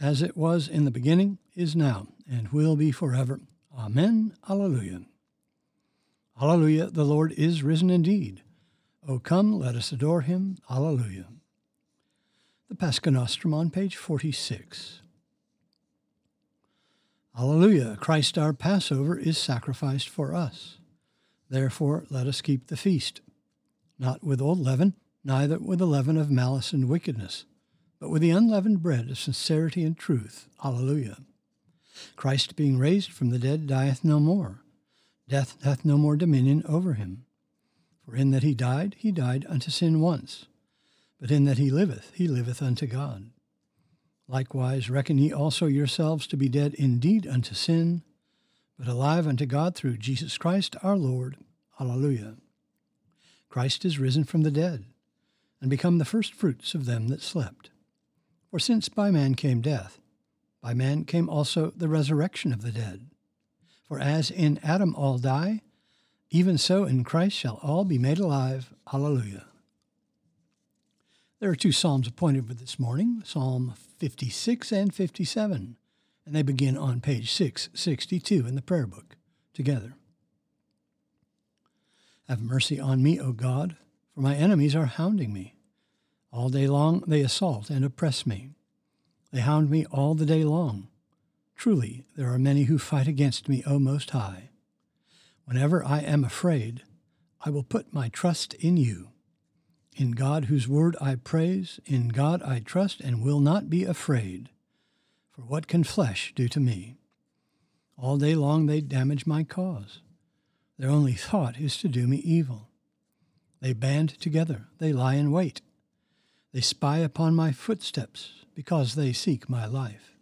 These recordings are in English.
as it was in the beginning, is now, and will be forever. Amen. Alleluia. Alleluia. The Lord is risen indeed. O come, let us adore him. Alleluia. The Pascha Nostrum on page 46. Alleluia. Christ our Passover is sacrificed for us. Therefore let us keep the feast, not with old leaven, neither with the leaven of malice and wickedness but with the unleavened bread of sincerity and truth. Alleluia. Christ being raised from the dead dieth no more. Death hath no more dominion over him. For in that he died, he died unto sin once, but in that he liveth, he liveth unto God. Likewise reckon ye also yourselves to be dead indeed unto sin, but alive unto God through Jesus Christ our Lord. Alleluia. Christ is risen from the dead, and become the firstfruits of them that slept. For since by man came death, by man came also the resurrection of the dead. For as in Adam all die, even so in Christ shall all be made alive. Hallelujah. There are two psalms appointed for this morning Psalm 56 and 57, and they begin on page 662 in the prayer book together. Have mercy on me, O God, for my enemies are hounding me. All day long they assault and oppress me. They hound me all the day long. Truly, there are many who fight against me, O Most High. Whenever I am afraid, I will put my trust in you. In God, whose word I praise, in God I trust and will not be afraid. For what can flesh do to me? All day long they damage my cause. Their only thought is to do me evil. They band together, they lie in wait. They spy upon my footsteps because they seek my life.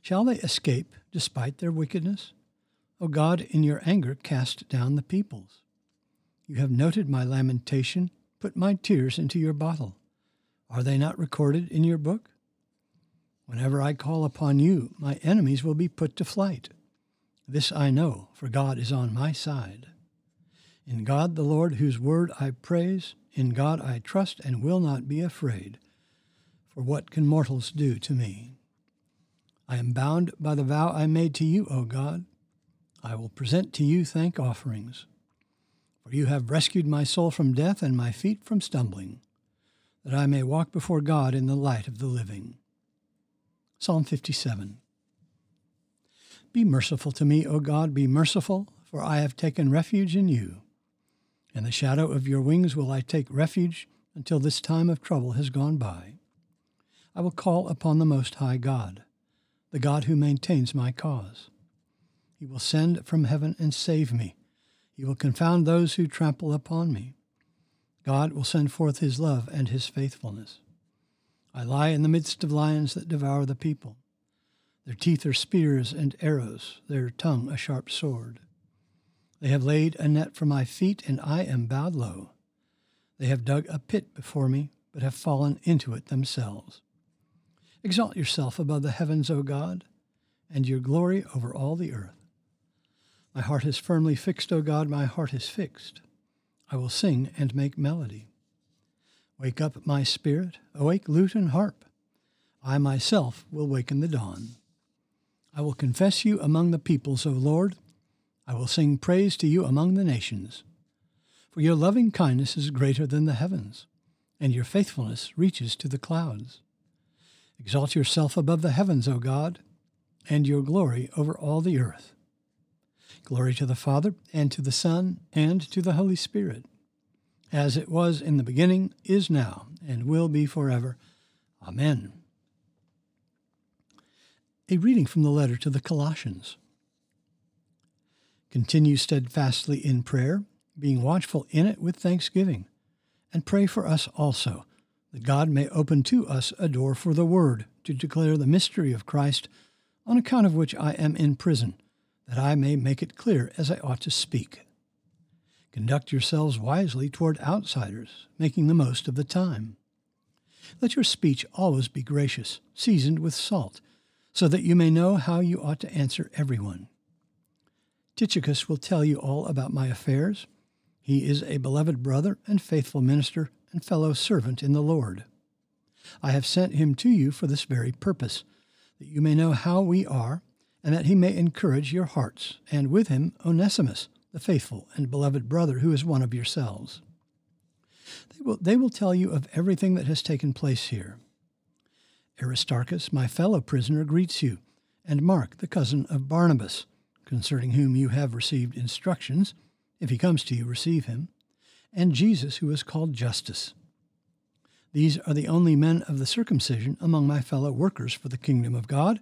Shall they escape despite their wickedness? O God, in your anger cast down the peoples. You have noted my lamentation, put my tears into your bottle. Are they not recorded in your book? Whenever I call upon you, my enemies will be put to flight. This I know, for God is on my side. In God the Lord, whose word I praise, in God I trust and will not be afraid. For what can mortals do to me? I am bound by the vow I made to you, O God. I will present to you thank offerings. For you have rescued my soul from death and my feet from stumbling, that I may walk before God in the light of the living. Psalm 57. Be merciful to me, O God, be merciful, for I have taken refuge in you. In the shadow of your wings will I take refuge until this time of trouble has gone by. I will call upon the Most High God, the God who maintains my cause. He will send from heaven and save me. He will confound those who trample upon me. God will send forth his love and his faithfulness. I lie in the midst of lions that devour the people. Their teeth are spears and arrows, their tongue a sharp sword. They have laid a net for my feet, and I am bowed low. They have dug a pit before me, but have fallen into it themselves. Exalt yourself above the heavens, O God, and your glory over all the earth. My heart is firmly fixed, O God, my heart is fixed. I will sing and make melody. Wake up my spirit, awake lute and harp. I myself will waken the dawn. I will confess you among the peoples, O Lord. I will sing praise to you among the nations. For your loving kindness is greater than the heavens, and your faithfulness reaches to the clouds. Exalt yourself above the heavens, O God, and your glory over all the earth. Glory to the Father, and to the Son, and to the Holy Spirit, as it was in the beginning, is now, and will be forever. Amen. A reading from the letter to the Colossians. Continue steadfastly in prayer, being watchful in it with thanksgiving, and pray for us also, that God may open to us a door for the word to declare the mystery of Christ, on account of which I am in prison, that I may make it clear as I ought to speak. Conduct yourselves wisely toward outsiders, making the most of the time. Let your speech always be gracious, seasoned with salt, so that you may know how you ought to answer everyone. Tychicus will tell you all about my affairs. He is a beloved brother and faithful minister and fellow servant in the Lord. I have sent him to you for this very purpose, that you may know how we are, and that he may encourage your hearts, and with him Onesimus, the faithful and beloved brother who is one of yourselves. They will, they will tell you of everything that has taken place here. Aristarchus, my fellow prisoner, greets you, and Mark, the cousin of Barnabas, concerning whom you have received instructions. If he comes to you, receive him. And Jesus, who is called Justus. These are the only men of the circumcision among my fellow workers for the kingdom of God,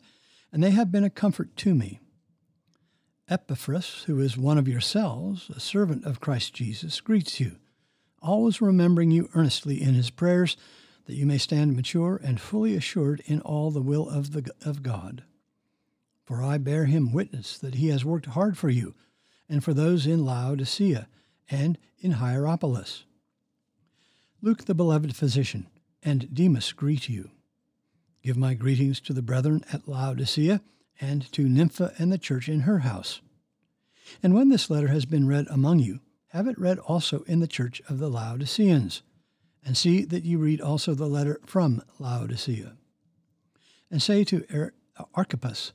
and they have been a comfort to me. Epaphras, who is one of yourselves, a servant of Christ Jesus, greets you, always remembering you earnestly in his prayers, that you may stand mature and fully assured in all the will of, the, of God. For I bear him witness that he has worked hard for you, and for those in Laodicea and in Hierapolis. Luke, the beloved physician, and Demas greet you. Give my greetings to the brethren at Laodicea, and to Nympha and the church in her house. And when this letter has been read among you, have it read also in the church of the Laodiceans, and see that you read also the letter from Laodicea. And say to Archippus,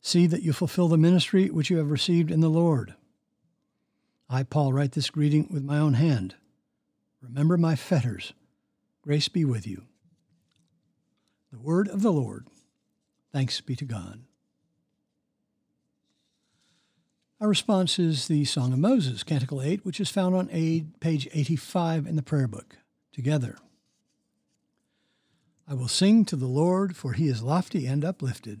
See that you fulfill the ministry which you have received in the Lord. I, Paul, write this greeting with my own hand. Remember my fetters. Grace be with you. The word of the Lord. Thanks be to God. Our response is the Song of Moses, Canticle 8, which is found on page 85 in the prayer book. Together. I will sing to the Lord, for he is lofty and uplifted.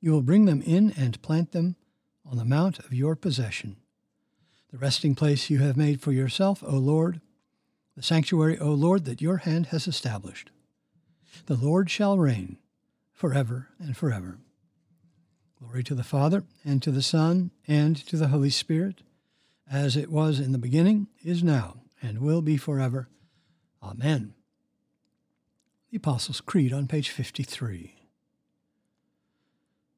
You will bring them in and plant them on the mount of your possession, the resting place you have made for yourself, O Lord, the sanctuary, O Lord, that your hand has established. The Lord shall reign forever and forever. Glory to the Father, and to the Son, and to the Holy Spirit, as it was in the beginning, is now, and will be forever. Amen. The Apostles' Creed on page 53.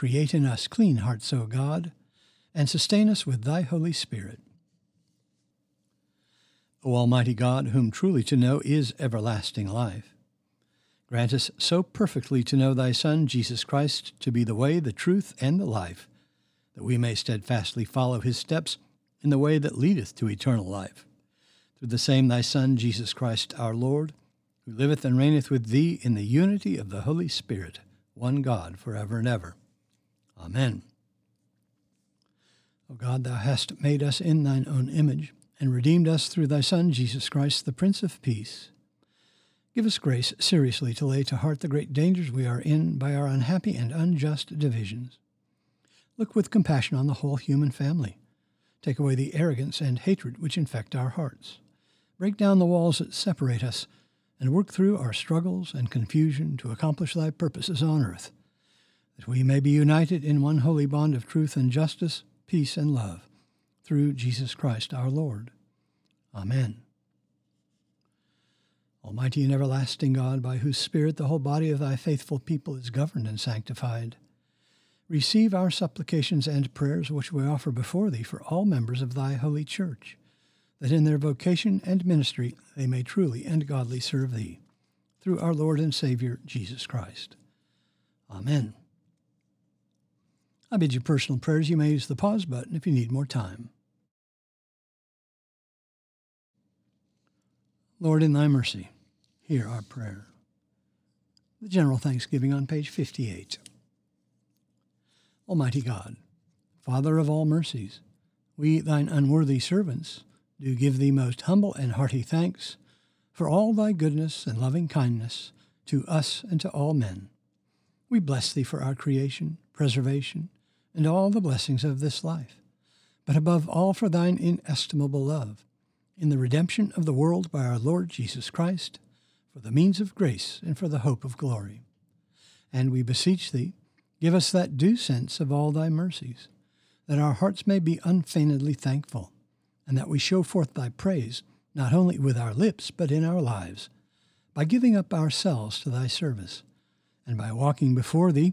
Create in us clean hearts, O God, and sustain us with thy Holy Spirit. O Almighty God, whom truly to know is everlasting life, grant us so perfectly to know thy Son, Jesus Christ, to be the way, the truth, and the life, that we may steadfastly follow his steps in the way that leadeth to eternal life. Through the same thy Son, Jesus Christ our Lord, who liveth and reigneth with thee in the unity of the Holy Spirit, one God, for ever and ever. Amen. O God, thou hast made us in thine own image and redeemed us through thy Son, Jesus Christ, the Prince of Peace. Give us grace seriously to lay to heart the great dangers we are in by our unhappy and unjust divisions. Look with compassion on the whole human family. Take away the arrogance and hatred which infect our hearts. Break down the walls that separate us, and work through our struggles and confusion to accomplish thy purposes on earth, that we may be united in one holy bond of truth and justice, peace and love through Jesus Christ our Lord. Amen. Almighty and everlasting God, by whose Spirit the whole body of thy faithful people is governed and sanctified, receive our supplications and prayers which we offer before thee for all members of thy holy church, that in their vocation and ministry they may truly and godly serve thee, through our Lord and Savior Jesus Christ. Amen. I bid you personal prayers. You may use the pause button if you need more time. Lord, in thy mercy, hear our prayer. The General Thanksgiving on page 58. Almighty God, Father of all mercies, we, thine unworthy servants, do give thee most humble and hearty thanks for all thy goodness and loving kindness to us and to all men. We bless thee for our creation, preservation, and all the blessings of this life, but above all for thine inestimable love in the redemption of the world by our Lord Jesus Christ, for the means of grace and for the hope of glory. And we beseech thee, give us that due sense of all thy mercies, that our hearts may be unfeignedly thankful, and that we show forth thy praise not only with our lips, but in our lives, by giving up ourselves to thy service, and by walking before thee